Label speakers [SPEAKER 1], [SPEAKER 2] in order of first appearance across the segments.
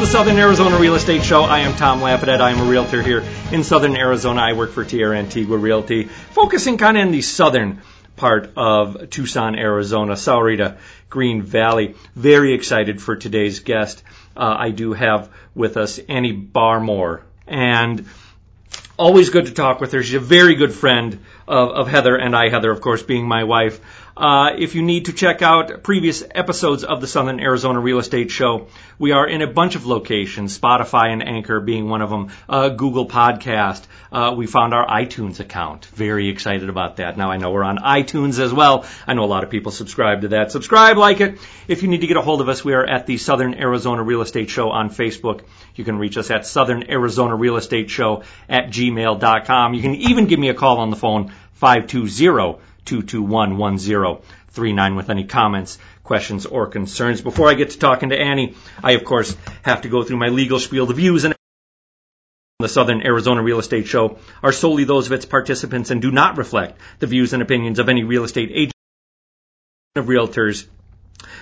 [SPEAKER 1] The Southern Arizona Real Estate Show. I am Tom Lapidet. I am a realtor here in Southern Arizona. I work for Tierra Antigua Realty, focusing kind of in the southern part of Tucson, Arizona, Sahuarita, Green Valley. Very excited for today's guest. Uh, I do have with us Annie Barmore, and always good to talk with her. She's a very good friend of, of Heather and I, Heather, of course, being my wife. Uh, if you need to check out previous episodes of the Southern Arizona Real Estate Show, we are in a bunch of locations, Spotify and Anchor being one of them, uh, Google Podcast. Uh, we found our iTunes account. Very excited about that. Now I know we're on iTunes as well. I know a lot of people subscribe to that. Subscribe, like it. If you need to get a hold of us, we are at the Southern Arizona Real Estate Show on Facebook. You can reach us at Southern Arizona Real Estate Show at gmail.com. You can even give me a call on the phone, 520 221 1039 with any comments, questions, or concerns. Before I get to talking to Annie, I of course have to go through my legal spiel. The views and the Southern Arizona Real Estate Show are solely those of its participants and do not reflect the views and opinions of any real estate agent of realtors,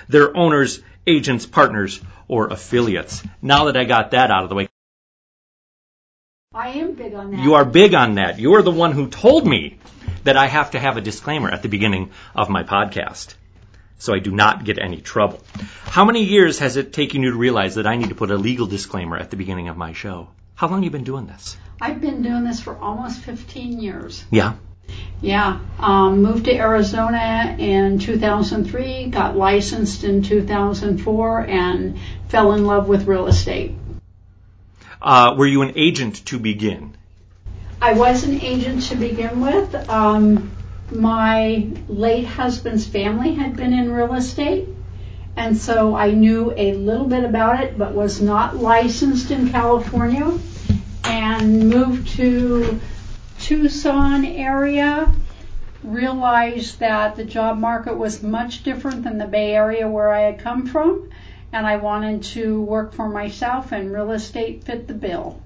[SPEAKER 1] their owners, agents, partners, or affiliates. Now that I got that out of the way.
[SPEAKER 2] I am big on that.
[SPEAKER 1] You are big on that. You are the one who told me that I have to have a disclaimer at the beginning of my podcast so I do not get any trouble. How many years has it taken you to realize that I need to put a legal disclaimer at the beginning of my show? How long have you been doing this?
[SPEAKER 2] I've been doing this for almost 15 years.
[SPEAKER 1] Yeah.
[SPEAKER 2] Yeah. Um, moved to Arizona in 2003, got licensed in 2004, and fell in love with real estate.
[SPEAKER 1] Uh, were you an agent to begin?
[SPEAKER 2] I was an agent to begin with. Um, my late husband's family had been in real estate, and so I knew a little bit about it, but was not licensed in California, and moved to Tucson area. Realized that the job market was much different than the Bay Area where I had come from, and I wanted to work for myself, and real estate fit the bill.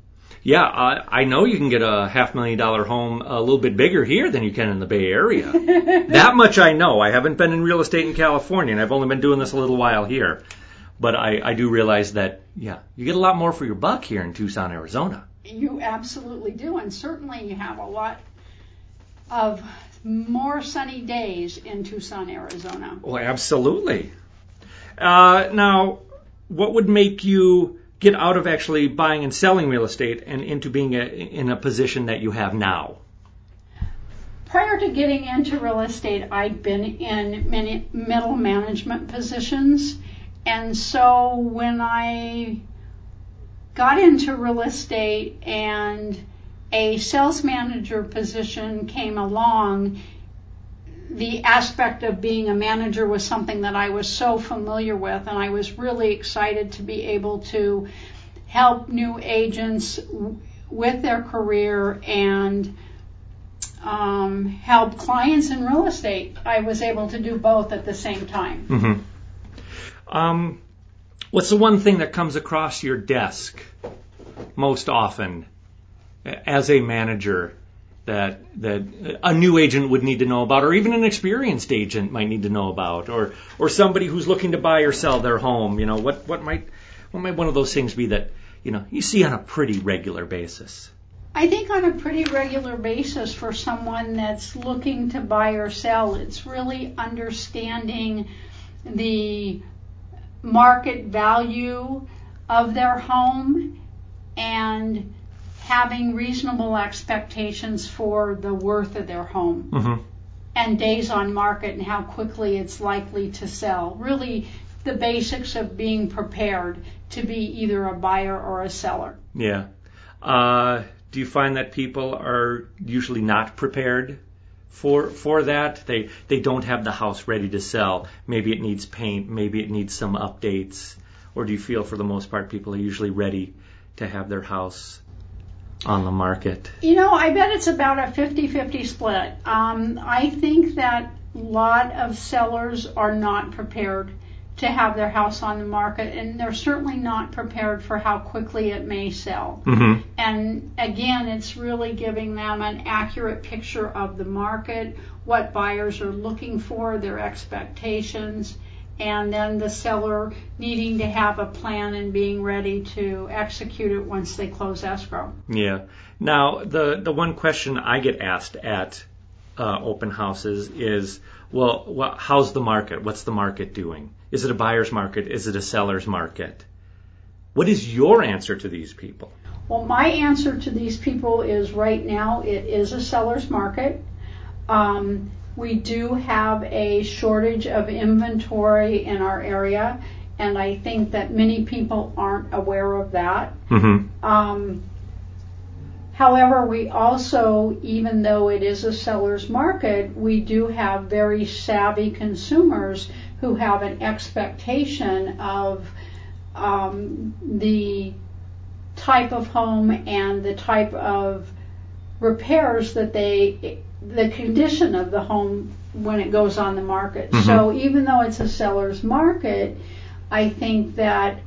[SPEAKER 1] Yeah, uh, I know you can get a half million dollar home a little bit bigger here than you can in the Bay Area. that much I know. I haven't been in real estate in California, and I've only been doing this a little while here. But I, I do realize that, yeah, you get a lot more for your buck here in Tucson, Arizona.
[SPEAKER 2] You absolutely do, and certainly you have a lot of more sunny days in Tucson, Arizona.
[SPEAKER 1] Oh, absolutely. Uh, now, what would make you get out of actually buying and selling real estate and into being a, in a position that you have now?
[SPEAKER 2] Prior to getting into real estate, I'd been in many middle management positions. And so when I got into real estate and a sales manager position came along, the aspect of being a manager was something that I was so familiar with, and I was really excited to be able to help new agents with their career and um, help clients in real estate. I was able to do both at the same time.
[SPEAKER 1] Mm-hmm. Um, what's the one thing that comes across your desk most often as a manager that that a new agent would need to know about, or even an experienced agent might need to know about, or or somebody who's looking to buy or sell their home. You know, what what might what might one of those things be that you know you see on a pretty regular basis?
[SPEAKER 2] I think on a pretty regular basis for someone that's looking to buy or sell, it's really understanding the market value of their home and having reasonable expectations for the worth of their home
[SPEAKER 1] Mm-hmm.
[SPEAKER 2] and days on market and how quickly it's likely to sell. Really, the basics of being prepared to be either a buyer or a seller.
[SPEAKER 1] Yeah. Uh, do you find that people are usually not prepared for for that? They they don't have the house ready to sell. Maybe it needs paint. Maybe it needs some updates. Or do you feel for the most part people are usually ready to have their house on the market?
[SPEAKER 2] You know, I bet it's about a 50-50 split. Um, I think that a lot of sellers are not prepared to have their house on the market, and they're certainly not prepared for how quickly it may sell.
[SPEAKER 1] Mm-hmm.
[SPEAKER 2] And again, it's really giving them an accurate picture of the market, what buyers are looking for, their expectations, and then the seller needing to have a plan and being ready to execute it once they close escrow.
[SPEAKER 1] Yeah. Now, the, the one question I get asked at uh, open houses is, well, how's the market? What's the market doing? Is it a buyer's market? Is it a seller's market? What is your answer to these people?
[SPEAKER 2] Well, my answer to these people is right now it is a seller's market. Um, we do have a shortage of inventory in our area, and I think that many people aren't aware of that.
[SPEAKER 1] Mm-hmm.
[SPEAKER 2] Um, however, we also, even though it is a seller's market, we do have very savvy consumers who have an expectation of um, the type of home and the type of repairs that they the condition of the home when it goes on the market.
[SPEAKER 1] Mhm.
[SPEAKER 2] So even though it's a seller's market, I think that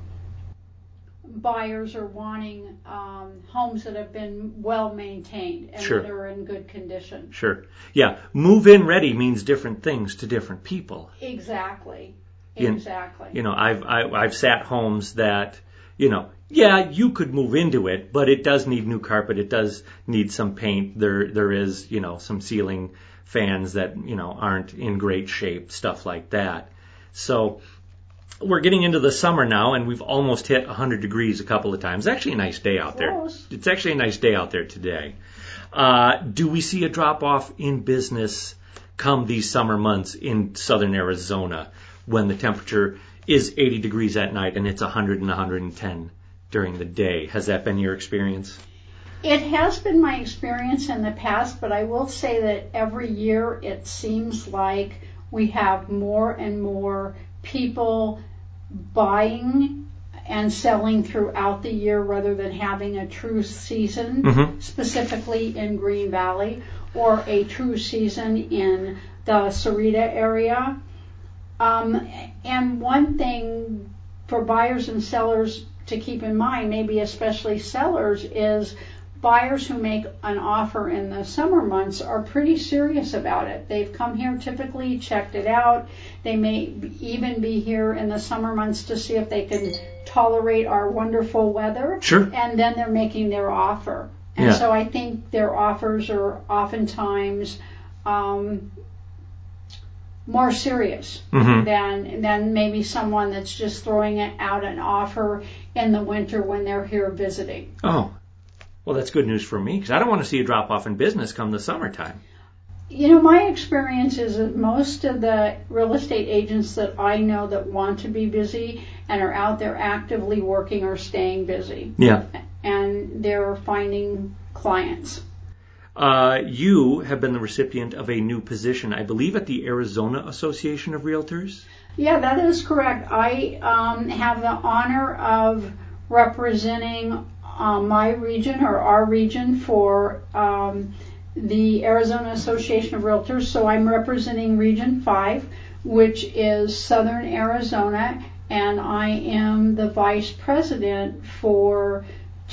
[SPEAKER 2] buyers are wanting um, homes that have been well maintained and
[SPEAKER 1] Sure.
[SPEAKER 2] that are in good condition.
[SPEAKER 1] Sure. Yeah. Move in ready means different things to different people.
[SPEAKER 2] Exactly. Exactly.
[SPEAKER 1] You know, I've I, I've sat homes that, you know, yeah, you could move into it, but it does need new carpet. It does need some paint. There there is, you know, some ceiling fans that you know aren't in great shape, stuff like that. So we're getting into the summer now, and we've almost hit 100 degrees a couple of times. It's actually a nice day out there. It's actually a nice day out there today. Uh, do we see a drop off in business come these summer months in southern Arizona when the temperature is 80 degrees at night and it's 100 and 110 during the day? Has that been your experience?
[SPEAKER 2] It has been my experience in the past, but I will say that every year it seems like we have more and more people buying and selling throughout the year rather than having a true season,
[SPEAKER 1] Mhm.
[SPEAKER 2] specifically in Green Valley, or a true season in the Sahuarita area. Um, and one thing for buyers and sellers to keep in mind, maybe especially sellers, is buyers who make an offer in the summer months are pretty serious about it. They've come here typically, checked it out. They may even be here in the summer months to see if they can tolerate our wonderful weather.
[SPEAKER 1] Sure.
[SPEAKER 2] And then they're making their offer. And
[SPEAKER 1] Yeah.
[SPEAKER 2] so I think their offers are oftentimes um, more serious
[SPEAKER 1] Mhm.
[SPEAKER 2] than than maybe someone that's just throwing it out an offer in the winter when they're here visiting.
[SPEAKER 1] Oh, well, that's good news for me because I don't want to see a drop off in business come the summertime.
[SPEAKER 2] You know, my experience is that most of the real estate agents that I know that want to be busy and are out there actively working are staying busy
[SPEAKER 1] Yeah.
[SPEAKER 2] and they're finding clients.
[SPEAKER 1] Uh, you have been the recipient of a new position, I believe, at the Arizona Association of Realtors.
[SPEAKER 2] Yeah, that is correct. I um, have the honor of representing uh, my region or our region for um, the Arizona Association of Realtors. So I'm representing Region 5, which is Southern Arizona, and I am the vice president for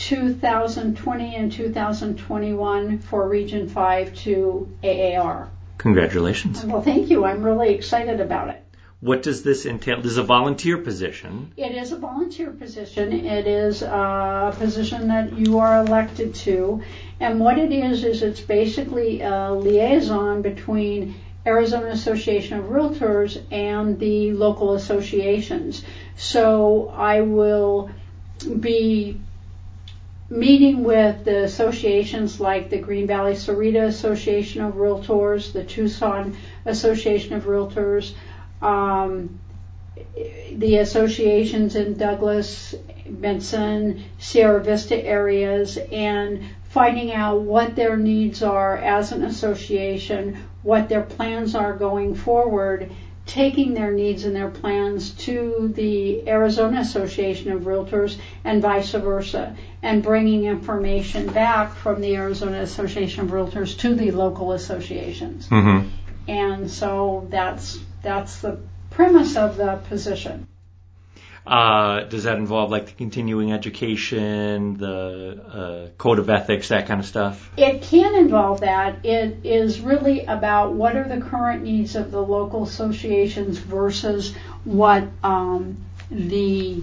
[SPEAKER 2] 2020 and 2021 for Region 5 to AAR.
[SPEAKER 1] Congratulations.
[SPEAKER 2] Well, thank you. I'm really excited about it.
[SPEAKER 1] What does this entail? This is a volunteer position.
[SPEAKER 2] It is a volunteer position. It is a position that you are elected to. And what it is, is it's basically a liaison between Arizona Association of Realtors and the local associations. So I will be meeting with the associations like the Green Valley Sahuarita Association of Realtors, the Tucson Association of Realtors, um, the associations in Douglas, Benson, Sierra Vista areas, and finding out what their needs are as an association, what their plans are going forward, taking their needs and their plans to the Arizona Association of Realtors and vice versa, and bringing information back from the Arizona Association of Realtors to the local associations.
[SPEAKER 1] Mm-hmm.
[SPEAKER 2] And so that's that's the premise of the position.
[SPEAKER 1] Uh, does that involve like the continuing education, the uh, code of ethics, that kind of stuff?
[SPEAKER 2] It can involve that. It is really about what are the current needs of the local associations versus what um, the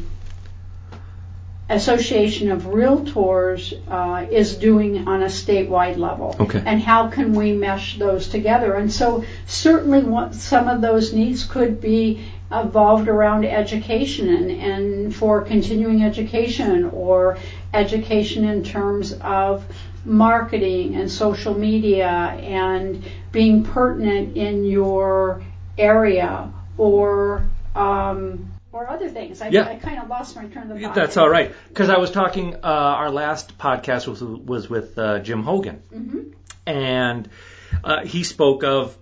[SPEAKER 2] Association of Realtors uh, is doing on a statewide level.
[SPEAKER 1] Okay.
[SPEAKER 2] And how can we mesh those together? And so certainly what, some of those needs could be evolved around education and, and for continuing education or education in terms of marketing and social media and being pertinent in your area or um, or other things. I,
[SPEAKER 1] Yeah.
[SPEAKER 2] I kind of lost my train of thought.
[SPEAKER 1] That's all right. Because I was talking, uh, our last podcast was, was with uh, Jim Hogan.
[SPEAKER 2] hmm
[SPEAKER 1] and uh, he spoke of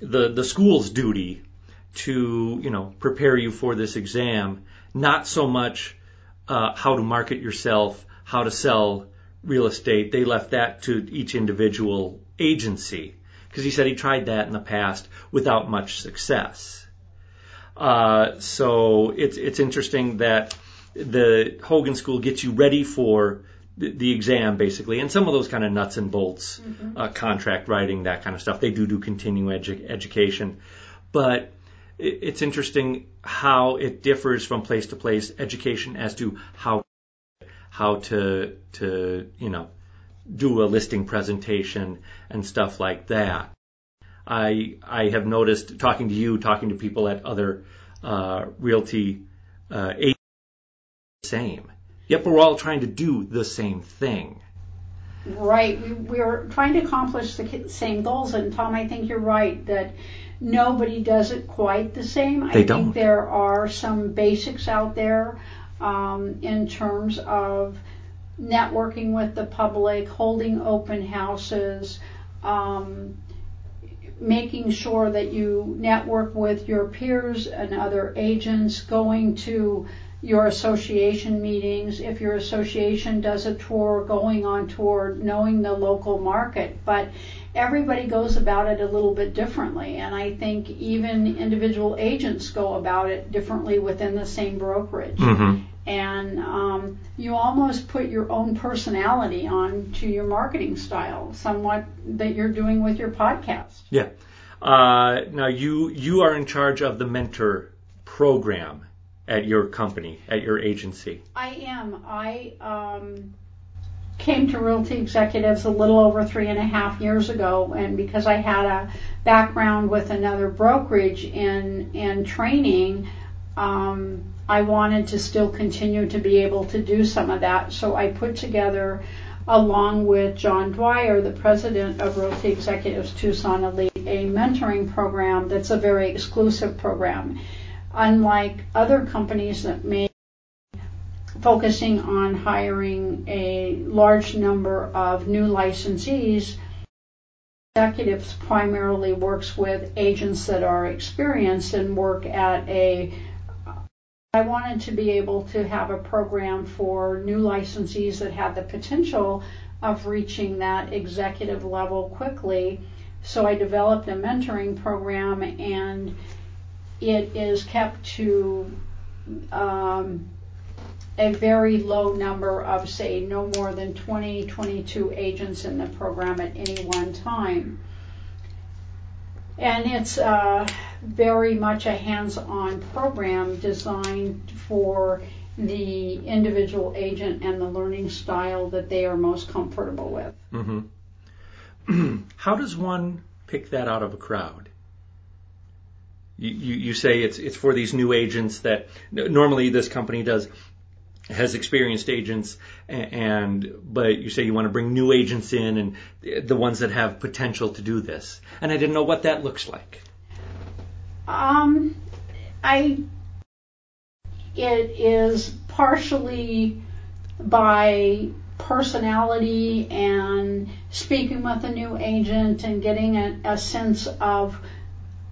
[SPEAKER 1] the the school's duty to you know prepare you for this exam, not so much uh, how to market yourself, how to sell real estate. They left that to each individual agency because he said he tried that in the past without much success. Uh, so it's it's interesting that the Hogan School gets you ready for the, the exam basically, and some of those kind of nuts and bolts, uh, contract writing, that kind of stuff. They do do continuing edu- education, but it, it's interesting how it differs from place to place. Education as to how how to to you know do a listing presentation and stuff like that. I I have noticed talking to you, talking to people at other uh, realty uh, agents, same. Yep, we're all trying to do the same thing.
[SPEAKER 2] Right. We, we're trying to accomplish the same goals, and Tom, I think you're right that nobody does it quite the same. I
[SPEAKER 1] They
[SPEAKER 2] think
[SPEAKER 1] don't.
[SPEAKER 2] think there are some basics out there um, in terms of networking with the public, holding open houses, um, making sure that you network with your peers and other agents, going to your association meetings. If your association does a tour, going on tour, knowing the local market. But everybody goes about it a little bit differently. And I think even individual agents go about it differently within the same brokerage.
[SPEAKER 1] Mm-hmm.
[SPEAKER 2] And um, you almost put your own personality on to your marketing style, somewhat that you're doing with your podcast.
[SPEAKER 1] Yeah. Uh, now you you are in charge of the mentor program at your company, at your agency.
[SPEAKER 2] I am. I um, came to Realty Executives a little over three and a half years ago, and because I had a background with another brokerage in in training, um, I wanted to still continue to be able to do some of that. So I put together, along with John Dwyer, the president of Realty Executives Tucson Elite, a mentoring program that's a very exclusive program. Unlike other companies that may focusing on hiring a large number of new licensees, executives primarily works with agents that are experienced and work at a I wanted to be able to have a program for new licensees that had the potential of reaching that executive level quickly. So I developed a mentoring program and it is kept to um, a very low number of, say, no more than 20, 22 agents in the program at any one time. And it's uh, very much a hands-on program designed for the individual agent and the learning style that they are most comfortable with.
[SPEAKER 1] Mm-hmm. How does one pick that out of a crowd? You, you, you say it's it's for these new agents that normally this company does has experienced agents and but you say you want to bring new agents in and the ones that have potential to do this and i didn't know what that looks like
[SPEAKER 2] Um, I it is partially by personality and speaking with a new agent and getting a, a sense of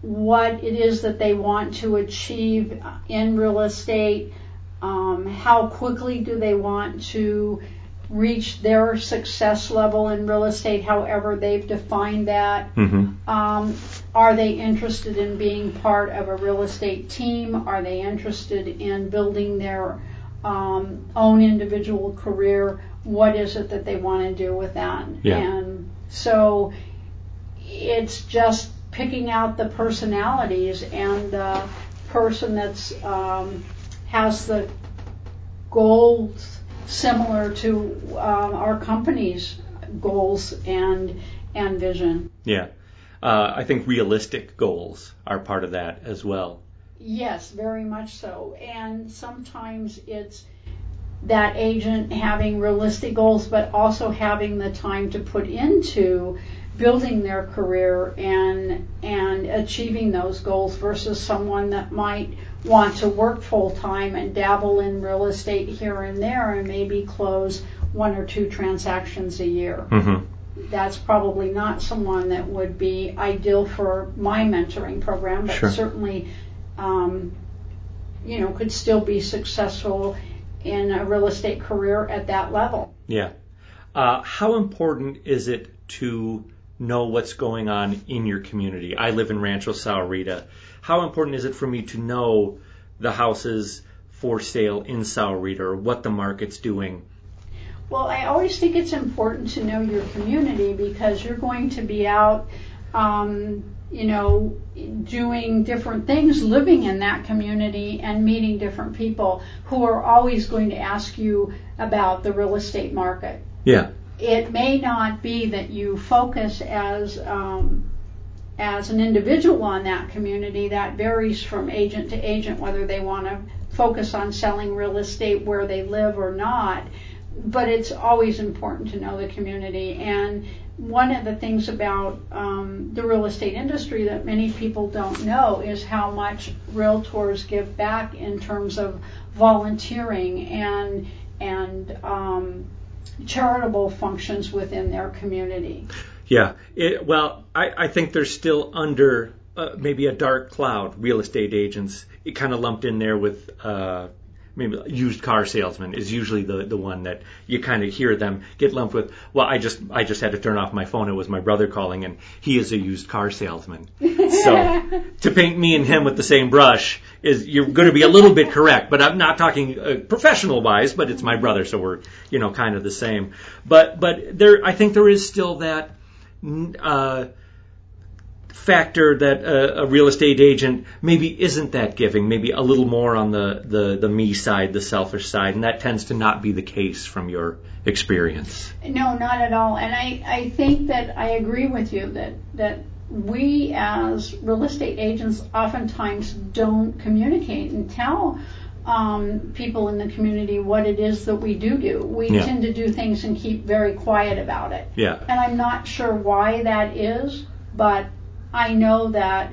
[SPEAKER 2] what it is that they want to achieve in real estate. Um, how quickly do they want to reach their success level in real estate, however they've defined that.
[SPEAKER 1] mm-hmm.
[SPEAKER 2] Um, are they interested in being part of a real estate team? Are they interested in building their um, own individual career? What is it that they want to do with that?
[SPEAKER 1] Yeah.
[SPEAKER 2] And so it's just picking out the personalities and the person that's um, has the goals similar to um, our company's goals and and vision.
[SPEAKER 1] Yeah. Uh, I think realistic goals are part of that as well.
[SPEAKER 2] Yes, very much so. And sometimes it's that agent having realistic goals, but also having the time to put into building their career and and achieving those goals versus someone that might want to work full time and dabble in real estate here and there and maybe close one or two transactions a year.
[SPEAKER 1] Mm-hmm.
[SPEAKER 2] That's probably not someone that would be ideal for my mentoring program, but
[SPEAKER 1] Sure.
[SPEAKER 2] certainly, um, you know, could still be successful in a real estate career at that level.
[SPEAKER 1] Yeah. Uh, how important is it to know what's going on in your community? I live in Rancho Sahuarita. How important is it for me to know the houses for sale in Sahuarita or what the market's doing?
[SPEAKER 2] Well, I always think it's important to know your community because you're going to be out, um, you know, doing different things, living in that community and meeting different people who are always going to ask you about the real estate market.
[SPEAKER 1] Yeah.
[SPEAKER 2] It may not be that you focus as um, as an individual on that community. That varies from agent to agent whether they want to focus on selling real estate where they live or not but it's always important to know the community. And one of the things about um, the real estate industry that many people don't know is how much realtors give back in terms of volunteering and and um, charitable functions within their community.
[SPEAKER 1] Yeah. It, well, I, I think there's still under uh, maybe a dark cloud real estate agents. It kind of lumped in there with uh, maybe used car salesman is usually the the one that you kind of hear them get lumped with. Well, I just I just had to turn off my phone. It was my brother calling, and he is a used car salesman. So to paint me and him with the same brush is you're going to be a little bit correct, but I'm not talking uh, professional wise. But it's my brother, so we're you know kind of the same. But but there I think there is still that. Uh, factor that a, a, real estate agent maybe isn't that giving, maybe a little more on the, the, the me side, the selfish side, and that tends to not be the case from your experience.
[SPEAKER 2] No, not at all. And I, I think that I agree with you that, that we as real estate agents oftentimes don't communicate and tell um, people in the community what it is that we do do. We
[SPEAKER 1] Yeah.
[SPEAKER 2] tend to do things and keep very quiet about it.
[SPEAKER 1] Yeah.
[SPEAKER 2] And I'm not sure why that is, but I know that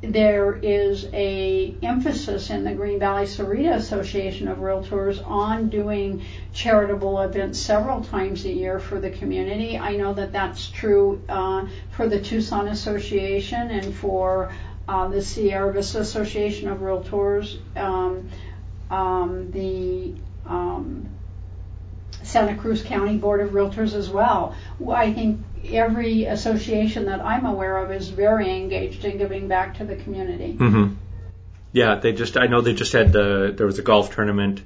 [SPEAKER 2] there is a emphasis in the Green Valley Sahuarita Association of Realtors on doing charitable events several times a year for the community. I know that that's true uh, for the Tucson Association and for uh, the Sierra Vista Association of Realtors, um, um, the um, Santa Cruz County Board of Realtors as well. I think every association that I'm aware of is very engaged in giving back to the community.
[SPEAKER 1] Mm-hmm. Yeah, they just I know they just had the there was a golf tournament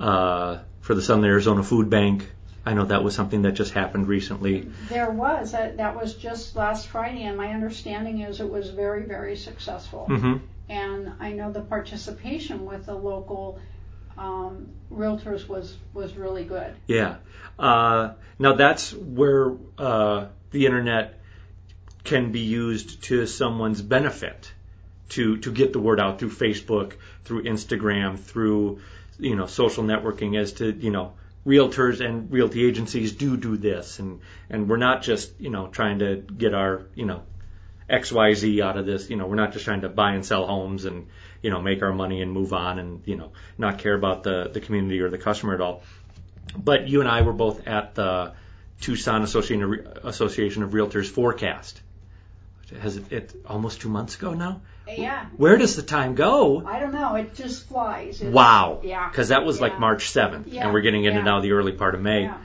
[SPEAKER 1] uh, for the Southern Arizona Food Bank. I know that was something that just happened recently.
[SPEAKER 2] There was that, that was just last Friday, and my understanding is it was very very successful.
[SPEAKER 1] Mm-hmm.
[SPEAKER 2] And I know the participation with the local um, realtors was was really good.
[SPEAKER 1] Yeah. Uh, now that's where uh, the internet can be used to someone's benefit to to get the word out through Facebook, through Instagram, through you know social networking as to you know realtors and realty agencies do do this and and we're not just you know trying to get our you know XYZ out of this. You know, we're not just trying to buy and sell homes and, you know, make our money and move on and, you know, not care about the, the community or the customer at all. But you and I were both at the Tucson Association, Association of Realtors forecast. Has it, it almost two months ago now?
[SPEAKER 2] Yeah,
[SPEAKER 1] Where does the time go?
[SPEAKER 2] I don't know. It just flies.
[SPEAKER 1] Wow.
[SPEAKER 2] Yeah.
[SPEAKER 1] Because that was like March 7th,
[SPEAKER 2] Yeah,
[SPEAKER 1] and we're getting into
[SPEAKER 2] yeah.
[SPEAKER 1] now the early part of May.
[SPEAKER 2] Yeah.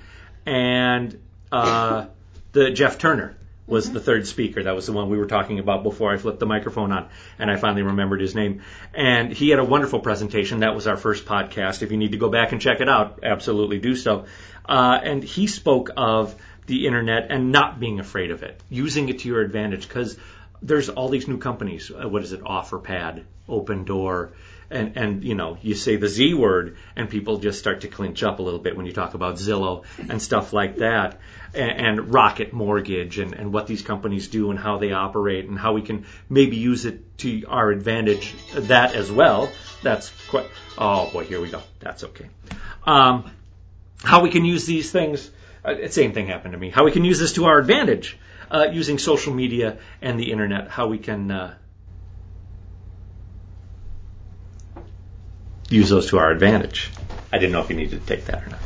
[SPEAKER 1] And uh, the Jeff Turner was mm-hmm. the third speaker. That was the one we were talking about before I flipped the microphone on, and I finally remembered his name. And he had a wonderful presentation. That was our first podcast. If you need to go back and check it out, absolutely do so. Uh, and he spoke of the internet and not being afraid of it, using it to your advantage, because there's all these new companies. Uh, what is it? OfferPad, Opendoor and and you know you say the Z word and people just start to clinch up a little bit when you talk about Zillow and stuff like that and, and Rocket Mortgage and, and what these companies do and how they operate and how we can maybe use it to our advantage that as well. That's quite oh boy here we go. That's okay. Um, how we can use these things uh, same thing happened to me. How we can use this to our advantage uh, using social media and the internet. How we can uh, use those to our advantage. I didn't know if you needed to take that or not.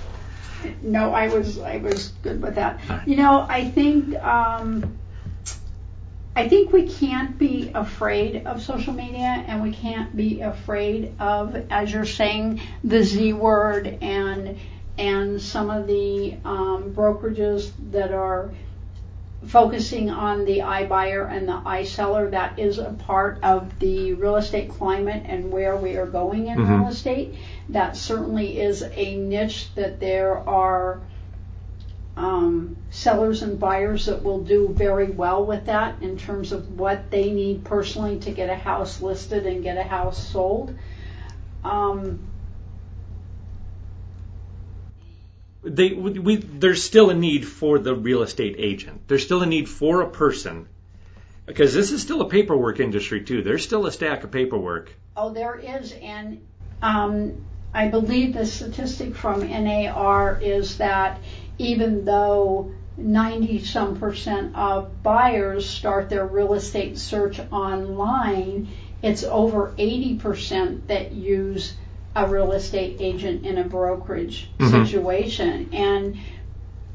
[SPEAKER 2] No, I was I was good with that. Right. You know, I think um, I think we can't be afraid of social media, and we can't be afraid of, as you're saying, the Z word and and some of the um, brokerages that are focusing on the I buyer and the I seller, that is a part of the real estate climate and where we are going in mm-hmm. real estate. That certainly is a niche that there are um, sellers and buyers that will do very well with that in terms of what they need personally to get a house listed and get a house sold. Um,
[SPEAKER 1] they we, there's still a need for the real estate agent. There's still a need for a person because this is still a paperwork industry too. There's still a stack of paperwork.
[SPEAKER 2] Oh, there is, and um, I believe the statistic from NAR is that even though 90 some percent of buyers start their real estate search online, it's over 80 percent that use a real estate agent in a brokerage mm-hmm. situation. And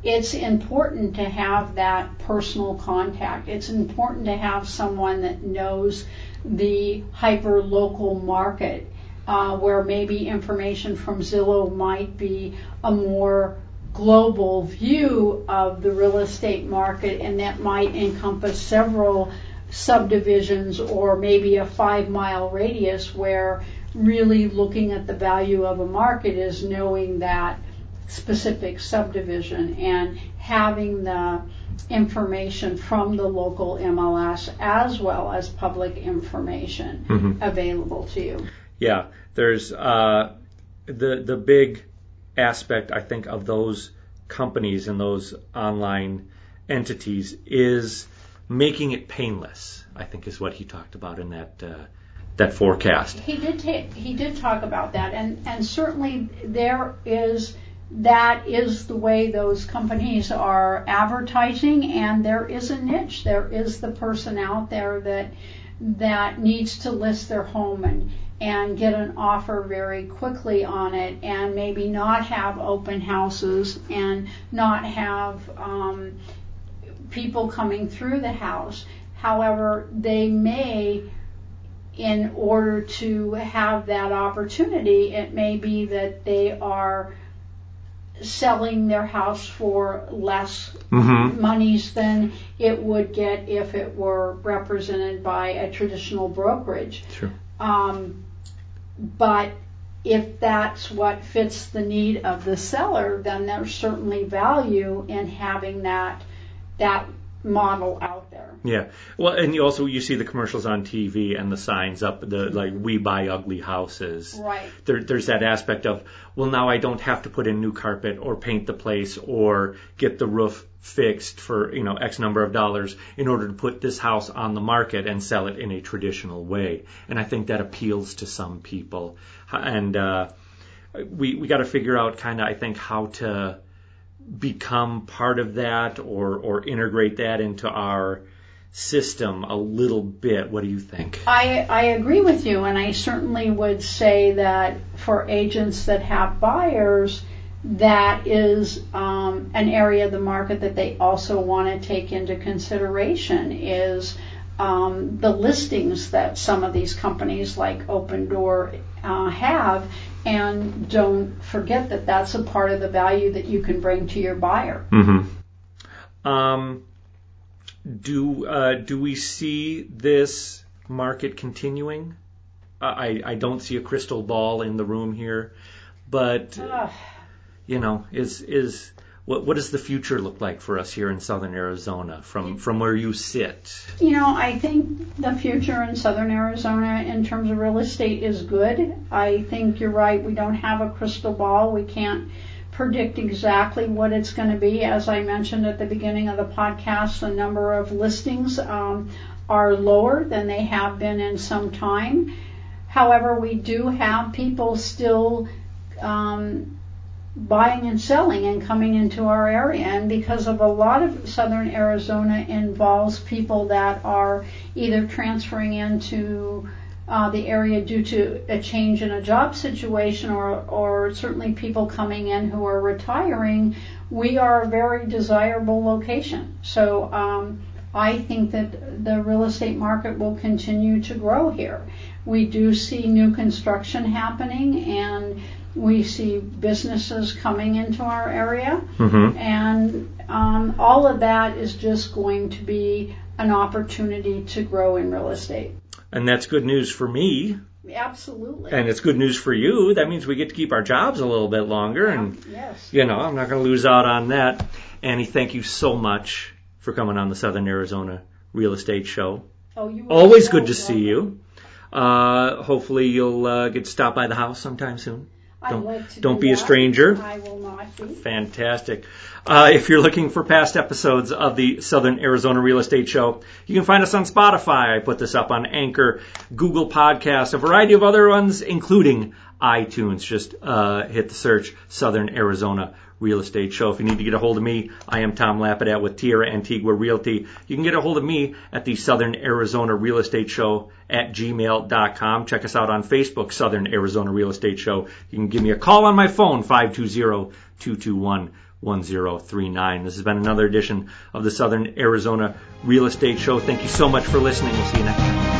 [SPEAKER 2] it's important to have that personal contact. It's important to have someone that knows the hyper local market uh, where maybe information from Zillow might be a more global view of the real estate market and that might encompass several subdivisions or maybe a five mile radius where really looking at the value of a market is knowing that specific subdivision and having the information from the local MLS as well as public information mm-hmm. available to you.
[SPEAKER 1] Yeah, there's uh, the the big aspect I think of those companies and those online entities is making it painless. I think is what he talked about in that uh, that forecast.
[SPEAKER 2] He did he did talk about that, and and certainly there is that is the way those companies are advertising, and there is a niche. There is the person out there that that needs to list their home and and get an offer very quickly on it and maybe not have open houses and not have um, people coming through the house. However, they may in order to have that opportunity, it may be that they are selling their house for less mm-hmm. monies than it would get if it were represented by a traditional brokerage.
[SPEAKER 1] Sure.
[SPEAKER 2] Um, but if that's what fits the need of the seller, then there's certainly value in having that that model out there.
[SPEAKER 1] Yeah. Well, and you also you see the commercials on TV and the signs up the like we buy ugly houses.
[SPEAKER 2] Right.
[SPEAKER 1] There, there's that aspect of well now I don't have to put in new carpet or paint the place or get the roof fixed for you know X number of dollars in order to put this house on the market and sell it in a traditional way. And I think that appeals to some people. And uh, we we got to figure out kind of I think how to become part of that or or integrate that into our system a little bit. What do you think?
[SPEAKER 2] I, I agree with you, and I certainly would say that for agents that have buyers, that is um, an area of the market that they also want to take into consideration is um, the listings that some of these companies like Opendoor uh, have and don't forget that that's a part of the value that you can bring to your buyer.
[SPEAKER 1] Mm-hmm. Um, do uh, do we see this market continuing? I, I don't see a crystal ball in the room here, but you know, is is what what does the future look like for us here in southern Arizona from from where you sit?
[SPEAKER 2] You know, I think the future in southern Arizona in terms of real estate is good. I think you're right. We don't have a crystal ball. We can't predict exactly what it's going to be. As I mentioned at the beginning of the podcast, the number of listings um, are lower than they have been in some time. However, we do have people still um, buying and selling and coming into our area. And because of a lot of southern Arizona involves people that are either transferring into uh, the area due to a change in a job situation or, or certainly people coming in who are retiring, we are a very desirable location. So um, I think that the real estate market will continue to grow here. We do see new construction happening and we see businesses coming into our area.
[SPEAKER 1] Mm-hmm.
[SPEAKER 2] And um, all of that is just going to be an opportunity to grow in real estate.
[SPEAKER 1] And that's good news for me,
[SPEAKER 2] Absolutely.
[SPEAKER 1] and it's good news for you. That means we get to keep our jobs a little bit longer, and
[SPEAKER 2] yes.
[SPEAKER 1] you know, I'm not going to lose out on that. Annie, thank you so much for coming on the Southern Arizona Real Estate Show.
[SPEAKER 2] Oh, you are
[SPEAKER 1] Always
[SPEAKER 2] so
[SPEAKER 1] good to see you. Uh, hopefully you'll uh, get to stop by the house sometime soon. Don't-
[SPEAKER 2] like
[SPEAKER 1] don't
[SPEAKER 2] do
[SPEAKER 1] be a stranger.
[SPEAKER 2] I will not be.
[SPEAKER 1] Fantastic. Uh, if you're looking for past episodes of the Southern Arizona Real Estate Show, you can find us on Spotify. I put this up on Anchor, Google Podcasts, a variety of other ones, including iTunes. Just uh, hit the search Southern Arizona Real Estate Show. If you need to get a hold of me, I am Tom Lapidat with Tierra Antigua Realty. You can get a hold of me at the Southern Arizona Real Estate Show at gmail.com. Check us out on Facebook, Southern Arizona Real Estate Show. You can give me a call on my phone, 520-221-1039. This has been another edition of the Southern Arizona Real Estate Show. Thank you so much for listening. We'll see you next time.